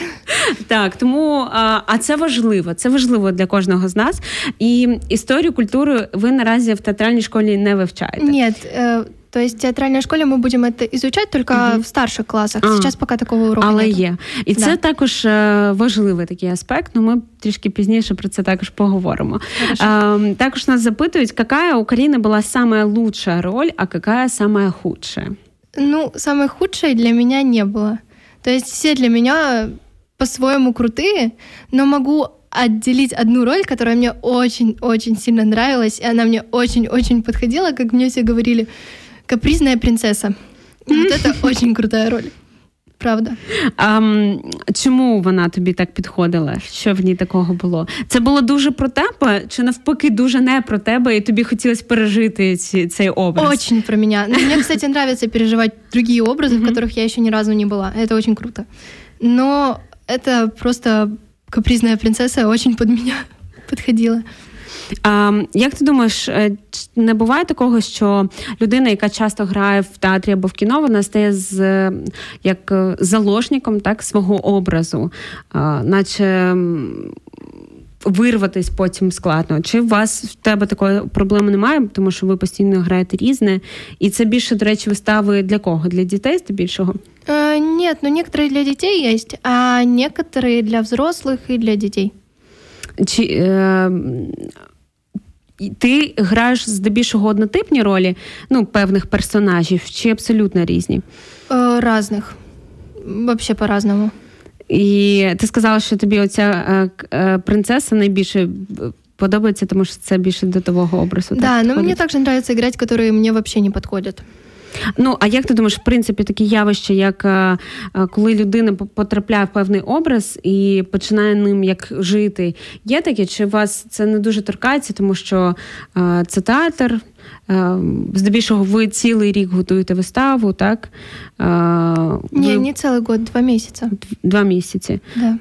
Так, тому а це важливо. Це важливо для кожного з нас. І історію культуру ви наразі в театральній школі не вивчаєте.
Ні, То есть в театральній школі ми будемо це изучать тільки угу. в старших класах. А, Зараз поки такого уроку
Але
нету.
є. І да. це також важливий такий аспект, ну ми трішки пізніше про це також поговоримо. А, також нас запитують, яка у Каріни була самая лучшая роль, а яка самая худшая?
Ну, самой худшей для меня не было. То есть все для меня по-своему крутые, но могу отделить одну роль, которая мне очень-очень сильно нравилась, и она мне очень-очень подходила, как мне все говорили, капризная принцесса. И вот это очень крутая роль. Правда.
А, Чому вона тобі так підходила? Що в ній такого було? Це було дуже про тебе, чи навпаки дуже не про тебе, і тобі хотілося пережити ці, цей образ?
Очень про меня. Но мне, кстати, нравится переживать другие образы, в которых я еще ни разу не была. Это очень круто. Но это просто капризная принцесса очень под меня подходила.
А, Як ти думаєш, е, не буває такого, що людина, яка часто грає в театрі або в кіно, вона стає з як е, заложником так, свого образу, а, наче вирватись потім складно? Чи у вас в тебе такої проблеми немає, тому що ви постійно граєте різне? І це більше, до речі, вистави для кого? Для дітей здебільшого?
Э, нет, ну некоторые для детей есть, а некоторые для взрослых и для детей.
Чи, е, ти граєш здебільшого однотипні ролі, ну, певних персонажів, чи абсолютно різні?
Э, разных. Вообще по-разному.
І ти сказала, що тобі оця е, е, принцеса найбільше подобається, тому що це більше до того образу.
Да, так, но мне также нравится играть, которые мне вообще не подходят.
Ну, а як ти думаєш, в принципі, такі явища, як е, коли людина потрапляє в певний образ і починає ним як жити, є таке? Чи вас це не дуже торкається, тому що це театр? Здебільшого ви цілий рік готуєте виставу, так?
Ви... Ні, не цілий год, два місяці.
Два місяці.
Да.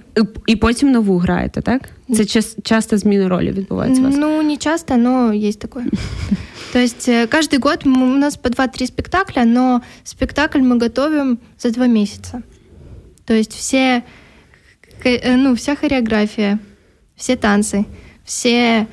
І потім нову граєте, так? Це часто зміна ролі відбувається у вас?
Ну, не часто, но есть такое. То есть э, каждый год у нас по 2-3 спектакля, но спектакль мы готовим за два месяца. То есть все, э, ну, вся хореография, все танцы, все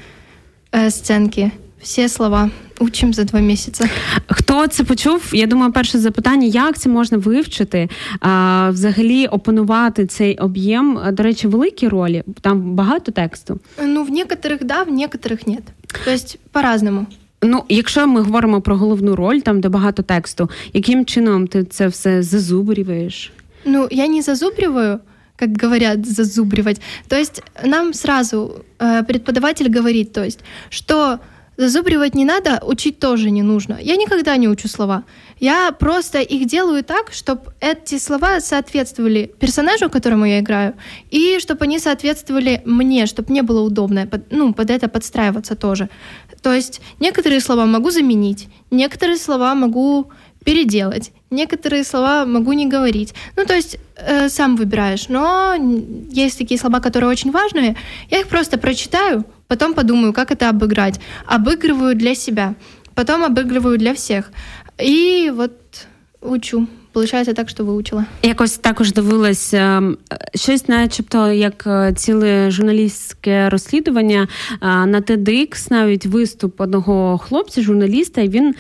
э, сценки, всі слова учимо за два місяці.
Хто це почув? Я думаю, перше запитання: як це можна вивчити? А, Взагалі опанувати цей об'єм. До речі, великі ролі. Там багато тексту.
Ну, в некоторих да, в некоторих ні. Тобто по-разному.
Ну, якщо ми говоримо про головну роль, там де багато тексту, яким чином ти це все зазубрюєш?
Ну, я не зазубриваю, как говорят, зазубривать. То есть нам сразу э, преподаватель говорит, то есть, что Зазубривать не надо, учить тоже не нужно. Я никогда не учу слова. Я просто их делаю так, чтобы эти слова соответствовали персонажу, которому я играю, и чтобы они соответствовали мне, чтобы мне было удобно под, ну, под это подстраиваться тоже. То есть некоторые слова могу заменить, некоторые слова могу переделать, некоторые слова могу не говорить. Ну, то есть э, сам выбираешь. Но есть такие слова, которые очень важные. Я их просто прочитаю, потом подумаю, как это обыграть. Обыгрываю для себя, потом обыгрываю для всех. И вот учу. Получається так, що вивчила.
Якось також дивилась щось, начебто, як ціле журналістське розслідування на TEDx, навіть виступ одного хлопця, журналіста, і він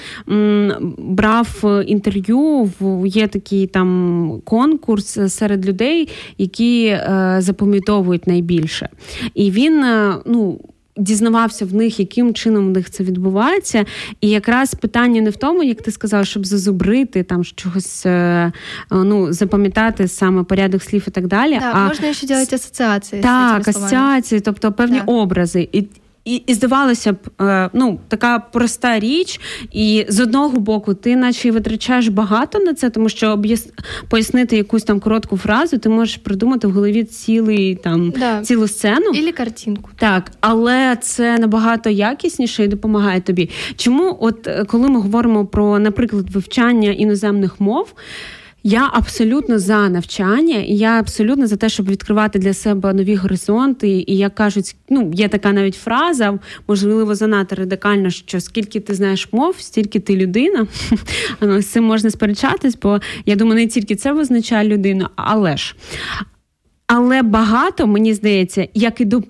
брав інтерв'ю. Є такий там конкурс серед людей, які е, запам'ятовують найбільше. І він, ну дізнавався в них, яким чином в них це відбувається. І якраз питання не в тому, як ти сказав, щоб зазубрити там чогось е, ну, запам'ятати саме порядок слів і так далі.
Так, а можна ще робити асоціації.
Так, асоціації, тобто певні так. образи. І і і здавалося б, е, ну така проста річ, і з одного боку, ти наче витрачаєш багато на це, тому що пояснити якусь там коротку фразу, ти можеш придумати в голові цілий там да. цілу сцену
Ілі картинку.
Так, але це набагато якісніше і допомагає тобі. Чому, от е, коли ми говоримо про, наприклад, вивчання іноземних мов. Я абсолютно за навчання, і я абсолютно за те, щоб відкривати для себе нові горизонти. І як кажуть, ну є така навіть фраза, можливо, занадто радикально, що скільки ти знаєш мов, стільки ти людина. Ну, з цим можна сперечатись, бо я думаю, не тільки це визначає людину, але ж. Але багато, мені здається, як і до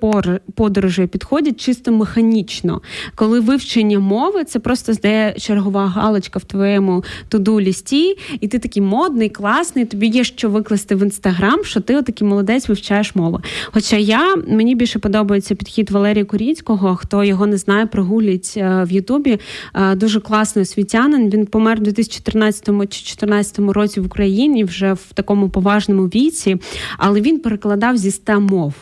подорожей підходять чисто механічно. Коли вивчення мови, це просто здає чергова галочка в твоєму туду лісті, і ти такий модний, класний, тобі є що викласти в інстаграм, що ти отакий молодець вивчаєш мову. Хоча я мені більше подобається підхід Валерія Куріцького, хто його не знає, прогулять е, в Ютубі. Е, дуже класний освітянин. Він помер у 2014 чи 2014 році в Україні вже в такому поважному віці, але він перекладав зі ста мов.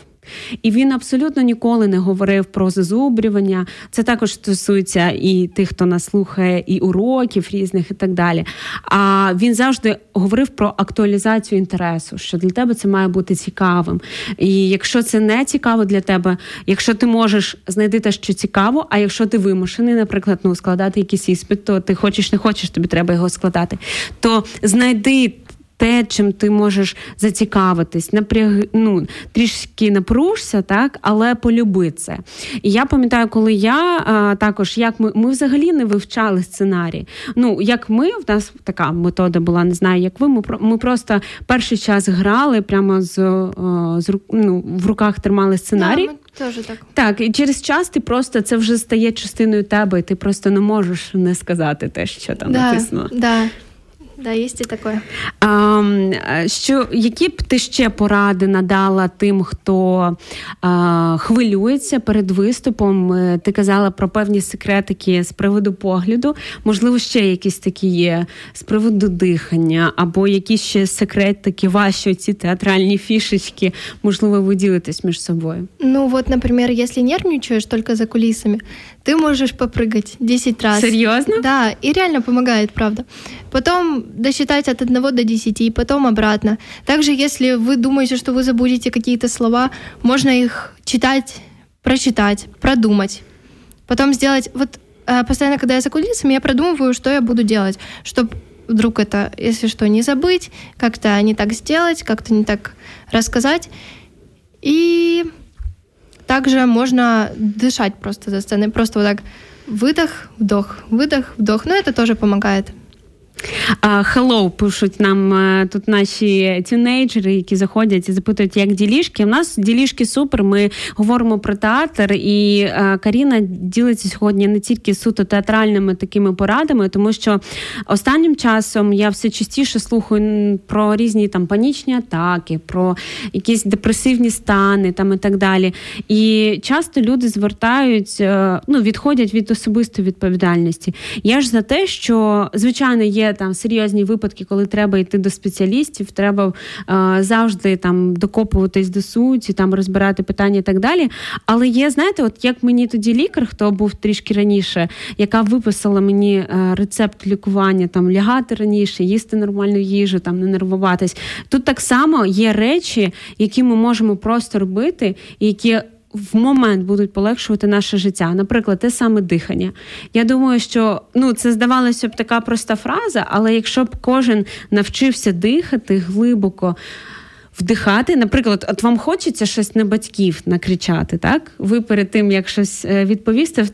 І він абсолютно ніколи не говорив про зазубрювання. Це також стосується і тих, хто нас слухає, і уроків різних, і так далі. А він завжди говорив про актуалізацію інтересу, що для тебе це має бути цікавим. І якщо це не цікаво для тебе, якщо ти можеш знайти те, що цікаво, а якщо ти вимушений, наприклад, ну складати якийсь іспит, то ти хочеш, не хочеш, тобі треба його складати, то знайди те, чим ти можеш зацікавитись, напряг... ну, трішки напружся, так, але полюби це. І я пам'ятаю, коли я а, також як ми ми взагалі не вивчали сценарій. Ну, як ми, в нас така метода була, не знаю, як ви. Ми ми просто перший час грали прямо з, з ну, в руках тримали сценарій.
Да, Тоже так.
Так, і через час ти просто це вже стає частиною тебе, і ти просто не можеш не сказати те, що там
да,
написано.
Да. Да, є і таке.
А, що, Які б ти ще поради надала тим, хто а, хвилюється перед виступом? Е, ти казала про певні секретики з приводу погляду. Можливо, ще якісь такі є з приводу дихання, або якісь ще секретики, ваші ці театральні фішечки, можливо, ви ділитесь між собою?
Ну, от, наприклад, якщо нервничаєш тільки за кулісами, ты можешь попрыгать 10 раз.
Серьезно?
Да, и реально помогает, правда. Потом досчитать от 1 до 10, и потом обратно. Также, если вы думаете, что вы забудете какие-то слова, можно их читать, прочитать, продумать. Потом сделать... Вот э, постоянно, когда я за кулисами, я продумываю, что я буду делать, чтобы вдруг это, если что, не забыть, как-то не так сделать, как-то не так рассказать. И также можно дышать просто за сценой, просто вот так выдох, вдох, выдох, вдох. Но это тоже помогает.
Hello пишуть нам е, тут наші тінейджери, які заходять і запитують, як ділішки. У нас ділішки супер. Ми говоримо про театр, і е, Каріна ділиться сьогодні не тільки суто театральними такими порадами, тому що останнім часом я все частіше слухаю про різні там панічні атаки, про якісь депресивні стани там і так далі. І часто люди звертають, е, ну відходять від особистої відповідальності. Я ж за те, що звичайно є там серйозні випадки, коли треба йти до спеціалістів, треба е, завжди там докопуватись до суті, там розбирати питання і так далі. Але є, знаєте, от як мені тоді лікар, хто був трішки раніше, яка виписала мені е, рецепт лікування, там лягати раніше, їсти нормальну їжу, там не нервуватись. Тут так само є речі, які ми можемо просто робити, і які в момент будуть полегшувати наше життя. Наприклад, те саме дихання. Я думаю, що ну це здавалося б така проста фраза, але якщо б кожен навчився дихати глибоко. Вдихати, наприклад, от вам хочеться щось на батьків накричати, так? Ви перед тим, як щось е, відповісти,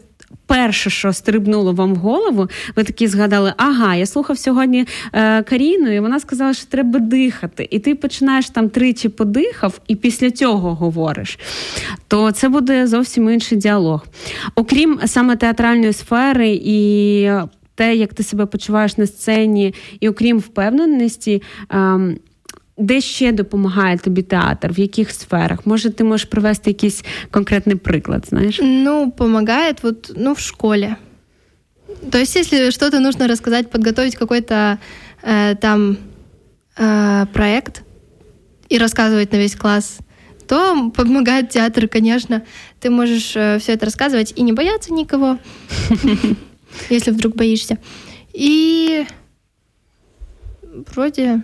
перше, що стрибнуло вам в голову, ви такі згадали, ага, я слухав сьогодні е, Каріну, і вона сказала, що треба дихати. І ти починаєш там тричі подихав, і після цього говориш, то це буде зовсім інший діалог. Окрім саме театральної сфери і те, як ти себе почуваєш на сцені, і окрім впевненості. Е, де ще допомагає тобі театр? В яких сферах? Може, ти можеш привести якийсь конкретний приклад, знаешь?
Ну, помогает вот, ну, в школе. То есть, если что-то нужно рассказать, подготовить какой-то э, там э, проект и рассказывать на весь класс, то помогает театр, конечно. Ты можешь э, все это рассказывать и не бояться никого, если вдруг боишься. И вроде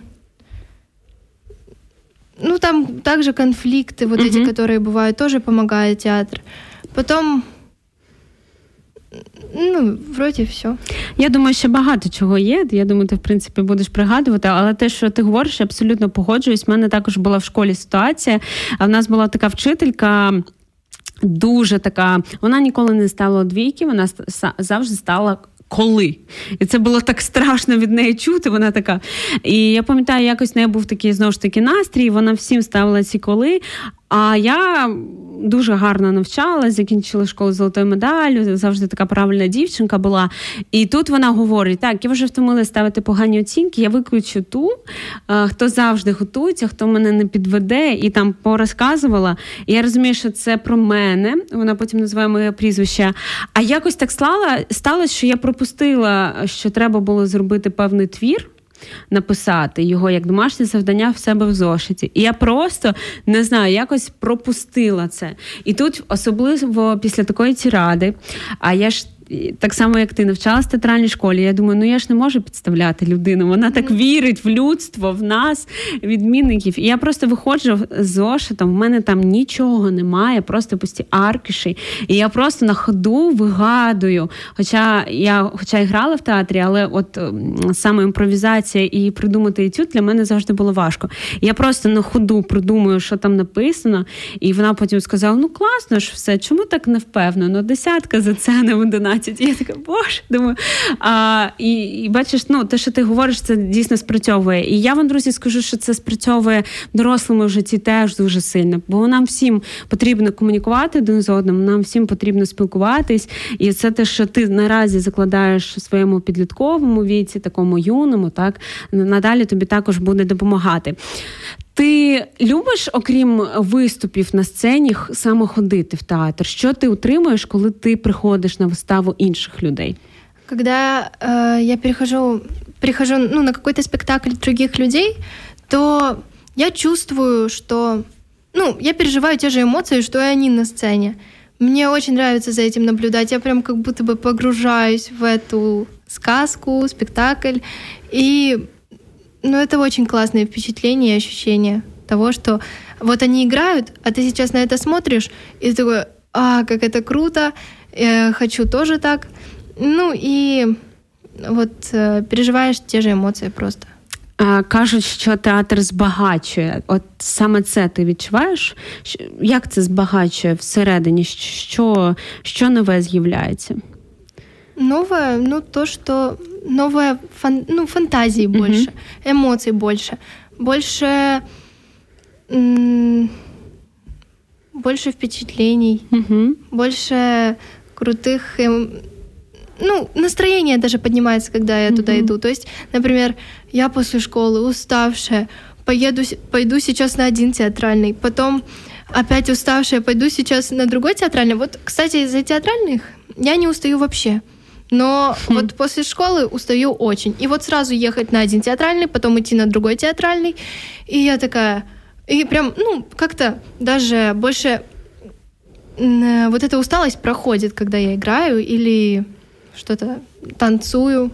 ну, там также конфликты, вот угу. эти, которые бывают, тоже помогает театр. Потом. Ну, вроді все.
Я думаю, що багато чого є. Я думаю, ти в принципі будеш пригадувати, але те, що ти говориш, я абсолютно погоджуюсь. У мене також була в школі ситуація. А в нас була така вчителька. Дуже така, вона ніколи не стала двійки, вона завжди стала коли. І це було так страшно від неї чути. Вона така. І я пам'ятаю, якось в неї був такий знову ж таки настрій. Вона всім ставила ці коли. А я дуже гарно навчалась, закінчила школу золотою медаллю, завжди така правильна дівчинка була. І тут вона говорить: так, я вже втомилася ставити погані оцінки, я виключу ту, е, хто завжди готується, хто мене не підведе, і там порозказувала. І я розумію, що це про мене. Вона потім називає моє прізвище. А якось так стало, сталося, що я пропустила, що треба було зробити певний твір. Написати його як домашнє завдання в себе в зошиті. І я просто не знаю, якось пропустила це. І тут, особливо після такої тіради, а я ж так само, як ти навчалась в театральній школі, я думаю, ну я ж не можу підставляти людину. Вона так вірить в людство, в нас, відмінників. І я просто виходжу з зошитом, в мене там нічого немає, просто пусті аркіші. І я просто на ходу вигадую. Хоча я хоча й грала в театрі, але от саме імпровізація і придумати етюд для мене завжди було важко. Я просто на ходу придумую, що там написано, і вона потім сказала: ну класно ж все, чому так не впевнено? Десятка за це не в 11. 15. І я така, боже, думаю. А, І і бачиш, ну те, що ти говориш, це дійсно спрацьовує. І я вам, друзі, скажу, що це спрацьовує дорослими в житті теж дуже сильно. Бо нам всім потрібно комунікувати один з одним, нам всім потрібно спілкуватись. І це те, що ти наразі закладаєш у своєму підлітковому віці, такому юному, так надалі тобі також буде допомагати. Ти любиш, окрім виступів на сцені, саме ходити в театр? Що ти утримуєш, коли ти приходиш на виставу інших людей?
Когда э, я перехожу, прихожу ну, на какой-то спектакль других людей, то я чувствую, что ну, я переживаю те же эмоции, что и они на сцене. Мне очень нравится за этим наблюдать. Я прям как будто бы погружаюсь в эту сказку, спектакль. И Ну, это очень классные впечатления и ощущения того, что вот они играют, а ты сейчас на это смотришь, и ты такой, а, как это круто, я хочу тоже так. Ну и вот э, переживаєш ті ж емоції просто.
А, Кажуть, що театр збагачує. От саме це ти відчуваєш? Як це збагачує всередині? Що що нове з'являється?
Новое, ну то, что новое, фан, ну фантазии mm-hmm. больше, эмоций больше, больше, м- больше впечатлений, mm-hmm. больше крутых, эм, ну настроение даже поднимается, когда я mm-hmm. туда иду. То есть, например, я после школы уставшая, поеду, пойду сейчас на один театральный, потом опять уставшая, пойду сейчас на другой театральный. Вот, кстати, из-за театральных я не устаю вообще. Но хм. вот после школы устаю очень. И вот сразу ехать на один театральный, потом идти на другой театральный. И я такая... И прям, ну, как-то даже больше вот эта усталость проходит, когда я играю или что-то танцую.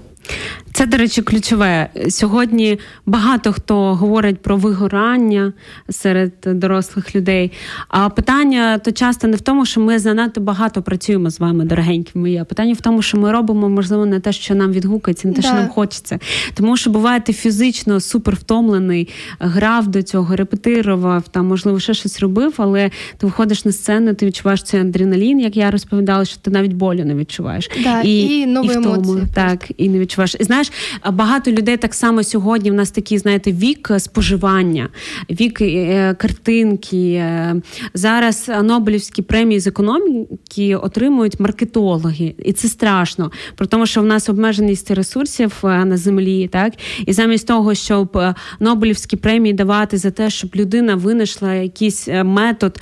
Це, до речі, ключове. Сьогодні багато хто говорить про вигорання серед дорослих людей. А питання то часто не в тому, що ми занадто багато працюємо з вами, дорогенькі мої, а питання в тому, що ми робимо, можливо, не те, що нам відгукається, не те, да. що нам хочеться. Тому що буває, ти фізично супер втомлений, грав до цього, репетирував, там, можливо, ще щось робив, але ти виходиш на сцену, ти відчуваєш цей адреналін, як я розповідала, що ти навіть болю не відчуваєш.
Да, І, і, нові і в тому, емоції.
Так, і не відчуваєш. І знаєш, знаєш, багато людей так само сьогодні. В нас такий, знаєте, вік споживання, вік е, картинки. Е, зараз Нобелівські премії з економіки отримують маркетологи, і це страшно. Про тому, що в нас обмеженість ресурсів е, на землі, так і замість того, щоб Нобелівські премії давати за те, щоб людина винайшла якийсь метод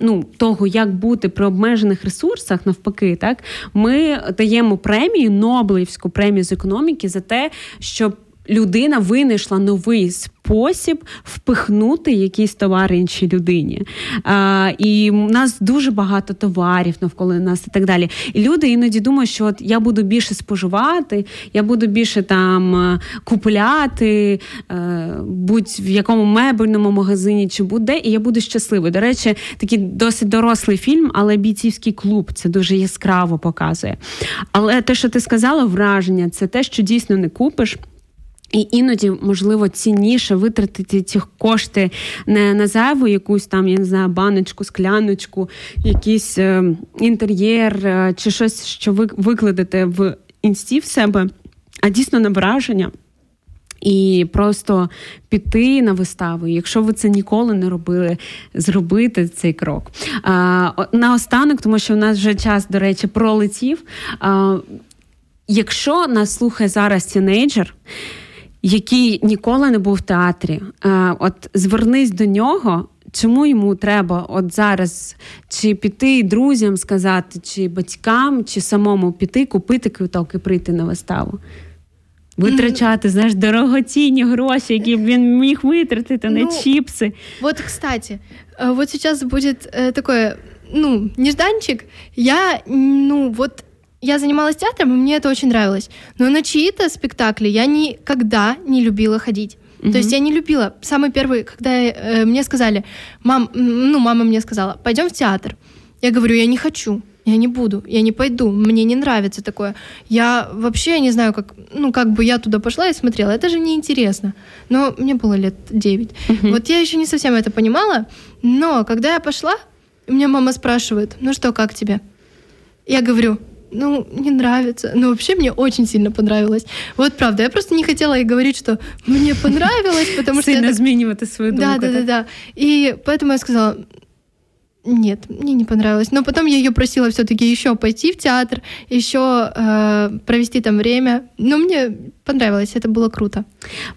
ну, того, як бути при обмежених ресурсах, навпаки, так ми даємо премію Нобелівську премію з економіки за те, щоб людина винайшла новий спосіб впихнути якісь товари іншій людині. А, І в нас дуже багато товарів навколо нас і так далі. І люди іноді думають, що от я буду більше споживати, я буду більше там е, купляти, е, будь в якому мебельному магазині чи будь-де, і я буду щасливий. До речі, такий досить дорослий фільм, але бійцівський клуб це дуже яскраво показує. Але те, що ти сказала, враження, це те, що дійсно не купиш. І іноді, можливо, цінніше витратити ці кошти не на зайву якусь там, я не знаю, баночку, скляночку, якийсь е, інтер'єр е, чи щось, що ви викладете в інсті в себе, а дійсно на враження. І просто піти на виставу. Якщо ви це ніколи не робили, зробити цей крок. А, Наостанок, тому що в нас вже час, до речі, пролетів. А, Якщо нас слухає зараз тінейджер, який ніколи не був в театрі. Е, от звернись до нього. Чому йому треба от зараз чи піти друзям сказати, чи батькам, чи самому піти, купити квиток і прийти на виставу? витрачати знаєш, дорогоцінні гроші, які б він міг витратити на ну, чіпси.
Вот, кстати, э, вот сейчас будет э, такое, ну, нежданчик. Я, ну, вот я занималась театром, и мне это очень нравилось. Но на чьи-то спектакли я никогда не любила ходить. Mm-hmm. То есть я не любила. Самый первый, когда э, мне сказали, мам, ну, мама мне сказала, пойдем в театр. Я говорю, я не хочу, я не буду, я не пойду, мне не нравится такое. Я вообще не знаю, как, ну, как бы я туда пошла и смотрела, это же неинтересно. Но мне было лет 9. Mm-hmm. Вот я еще не совсем это понимала, но когда я пошла, меня мама спрашивает, ну что, как тебе? Я говорю, ну, не нравится. Но вообще мне очень сильно понравилось. Вот правда, я просто не хотела ей говорить, что мне понравилось, потому что...
Сильно изменивать свою думку.
Да, да, да, да. И поэтому я сказала, нет, мне не понравилось. Но потом я ее просила все-таки еще пойти в театр, еще э, провести там время. Но мне понравилось, це було круто.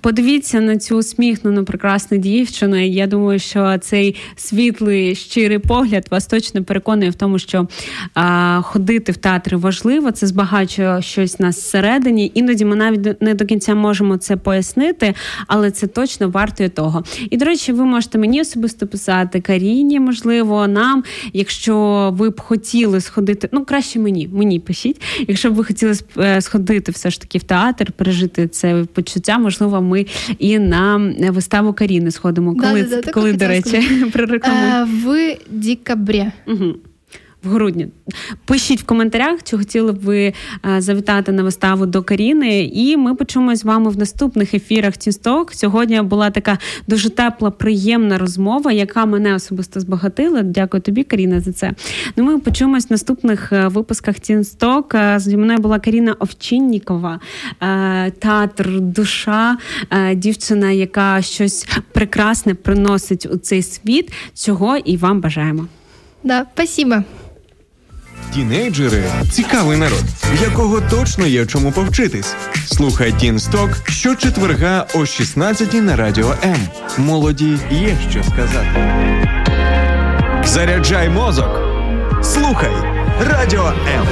Подивіться на цю усміхнену прекрасну дівчину. Я думаю, що цей світлий щирий погляд вас точно переконує в тому, що а, ходити в театри важливо, це збагачує щось нас всередині. Іноді ми навіть не до кінця можемо це пояснити, але це точно вартує того. І до речі, ви можете мені особисто писати Каріні, можливо, нам, якщо ви б хотіли сходити, ну краще мені, мені пишіть, якщо б ви хотіли е, сходити все ж таки в театр, пережити це почуття, можливо, ми і на виставу Каріни сходимо. Коли,
да, да,
коли до речі,
прорекламуємо? В декабрі.
Угу в грудні. Пишіть в коментарях, чи хотіли б ви е, завітати на виставу до Каріни. І ми почуємось з вами в наступних ефірах Тінсток. Сьогодні була така дуже тепла, приємна розмова, яка мене особисто збагатила. Дякую тобі, Каріна, за це. Ну, Ми почуємось в наступних е, випусках Тінсток. Е, зі мною була Каріна Овчиннікова, театр, душа, дівчина, яка щось прекрасне приносить у цей світ. Цього і вам бажаємо.
Да, спасибо.
Тінейджери цікавий народ, в якого точно є чому повчитись. Слухай Тінсток щочетверга о 16 на радіо М. Молоді є що сказати. Заряджай мозок. Слухай радіо М.